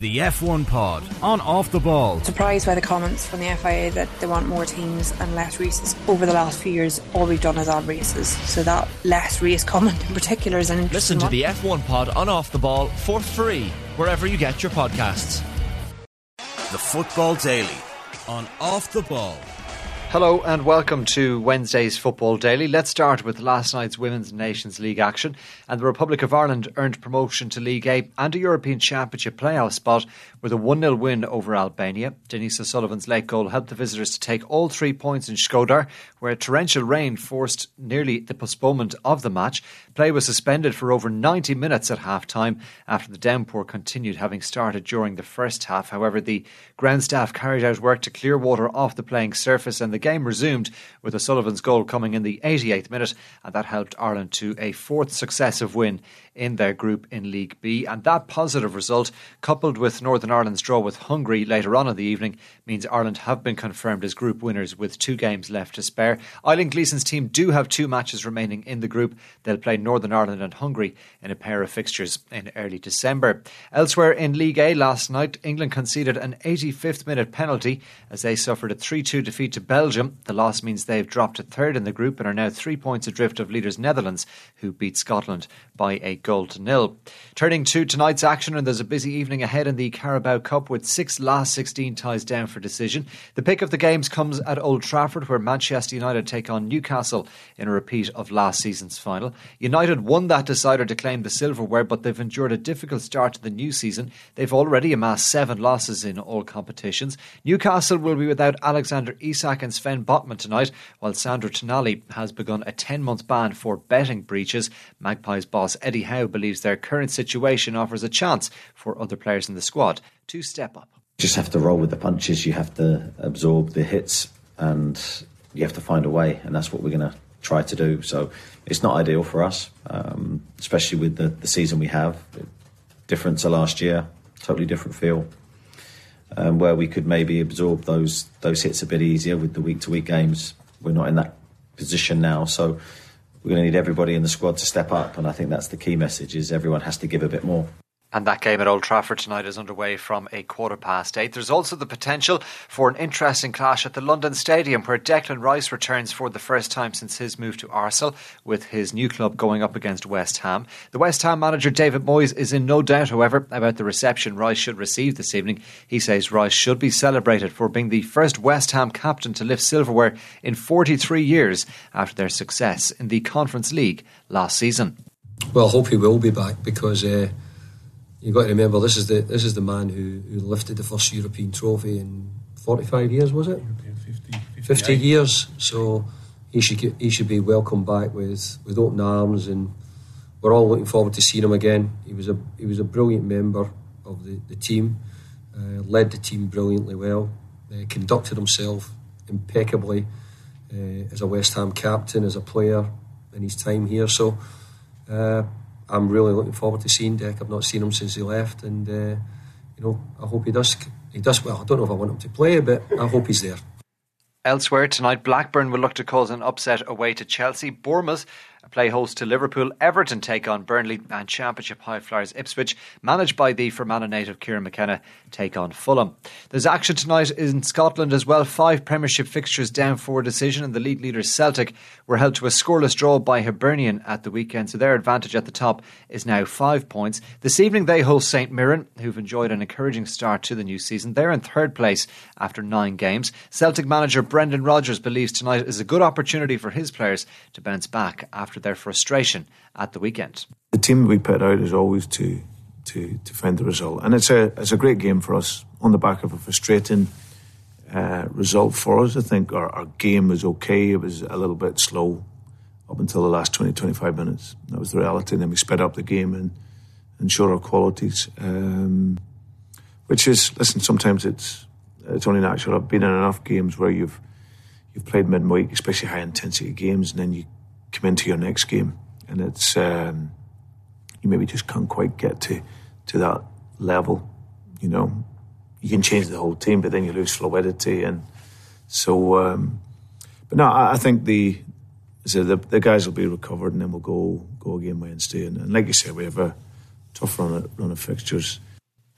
The F1 Pod on Off the Ball. Surprised by the comments from the FIA that they want more teams and less races. Over the last few years, all we've done is add races. So that less race comment in particular is an interesting Listen to one. the F1 Pod on Off the Ball for free wherever you get your podcasts. The Football Daily on Off the Ball. Hello and welcome to Wednesday's Football Daily. Let's start with last night's Women's Nations League action. And the Republic of Ireland earned promotion to League A and a European Championship playoff spot with a 1 0 win over Albania. Denise O'Sullivan's late goal helped the visitors to take all three points in Shkodër, where torrential rain forced nearly the postponement of the match. Play was suspended for over 90 minutes at half time after the downpour continued, having started during the first half. However, the ground staff carried out work to clear water off the playing surface and the game resumed with O'Sullivan's goal coming in the 88th minute, and that helped Ireland to a fourth successive win in their group in League B. And that positive result, coupled with Northern Ireland's draw with Hungary later on in the evening, means Ireland have been confirmed as group winners with two games left to spare. Eileen Gleeson's team do have two matches remaining in the group. They'll play Northern Ireland and Hungary in a pair of fixtures in early December. Elsewhere in League A last night, England conceded an 85th minute penalty as they suffered a 3 2 defeat to Belgium. The loss means they've dropped to third in the group and are now three points adrift of leaders Netherlands, who beat Scotland by a goal to nil. Turning to tonight's action, and there's a busy evening ahead in the Carabao Cup with six last 16 ties down for decision. The pick of the games comes at Old Trafford, where Manchester United take on Newcastle in a repeat of last season's final. United won that decider to claim the silverware, but they've endured a difficult start to the new season. They've already amassed seven losses in all competitions. Newcastle will be without Alexander Isak and Sven Botman tonight, while Sandro Tonali has begun a 10 month ban for betting breaches. Magpies boss Eddie Howe believes their current situation offers a chance for other players in the squad to step up. Just have to roll with the punches. You have to absorb the hits, and you have to find a way. And that's what we're going to try to do. So it's not ideal for us, um, especially with the, the season we have. Different to last year, totally different feel. Um, where we could maybe absorb those those hits a bit easier with the week to week games. We're not in that position now, so we're going to need everybody in the squad to step up. And I think that's the key message: is everyone has to give a bit more. And that game at Old Trafford tonight is underway from a quarter past eight. There's also the potential for an interesting clash at the London Stadium where Declan Rice returns for the first time since his move to Arsenal with his new club going up against West Ham. The West Ham manager David Moyes is in no doubt, however, about the reception Rice should receive this evening. He says Rice should be celebrated for being the first West Ham captain to lift silverware in 43 years after their success in the Conference League last season. Well, I hope he will be back because uh, you've got to remember this is the this is the man who, who lifted the first European trophy in 45 years, was it? 50 years. So he should he should be welcomed back with, with open arms, and we're all looking forward to seeing him again. He was a he was a brilliant member of the, the team, uh, led the team brilliantly well, uh, conducted himself impeccably uh, as a West Ham captain, as a player in his time here. So. I'm really looking forward to seeing Deck. I've not seen him since he left, and uh, you know I hope he does. He does well. I don't know if I want him to play, but I hope he's there. Elsewhere tonight, Blackburn will look to cause an upset away to Chelsea. Bournemouth play host to Liverpool. Everton take on Burnley, and Championship high flyers Ipswich, managed by the Fermanagh native Kieran McKenna, take on Fulham. There's action tonight in Scotland as well. Five Premiership fixtures down for a decision, and the league leaders Celtic were held to a scoreless draw by Hibernian at the weekend, so their advantage at the top is now five points. This evening they host St Mirren, who've enjoyed an encouraging start to the new season. They're in third place after nine games. Celtic manager Brendan Rodgers believes tonight is a good opportunity for his players to bounce back after their frustration at the weekend. The team we put out is always to to to find the result, and it's a it's a great game for us on the back of a frustrating uh, result for us. I think our, our game was okay. It was a little bit slow up until the last 20, 25 minutes. That was the reality. And then we sped up the game and, and showed our qualities. Um, which is, listen, sometimes it's it's only natural. I've been in enough games where you've you've played midweek, especially high intensity games, and then you into your next game, and it's um, you maybe just can't quite get to to that level. You know, you can change the whole team, but then you lose fluidity, and so. Um, but no, I, I think the so the, the guys will be recovered, and then we'll go go again Wednesday, and, and like you said, we have a tough run of, run of fixtures.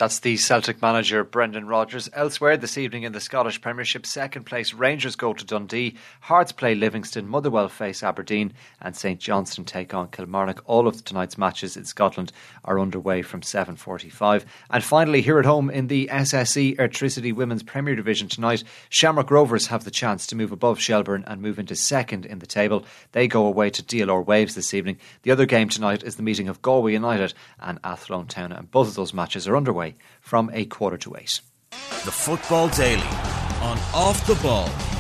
That's the Celtic manager Brendan Rodgers. Elsewhere this evening in the Scottish Premiership, second place Rangers go to Dundee, Hearts play Livingston, Motherwell face Aberdeen, and St Johnstone take on Kilmarnock. All of tonight's matches in Scotland are underway from 7:45. And finally, here at home in the SSE Airtricity Women's Premier Division tonight, Shamrock Rovers have the chance to move above Shelbourne and move into second in the table. They go away to DLR Waves this evening. The other game tonight is the meeting of Galway United and Athlone Town, and both of those matches are underway from a quarter to eight. The Football Daily on Off the Ball.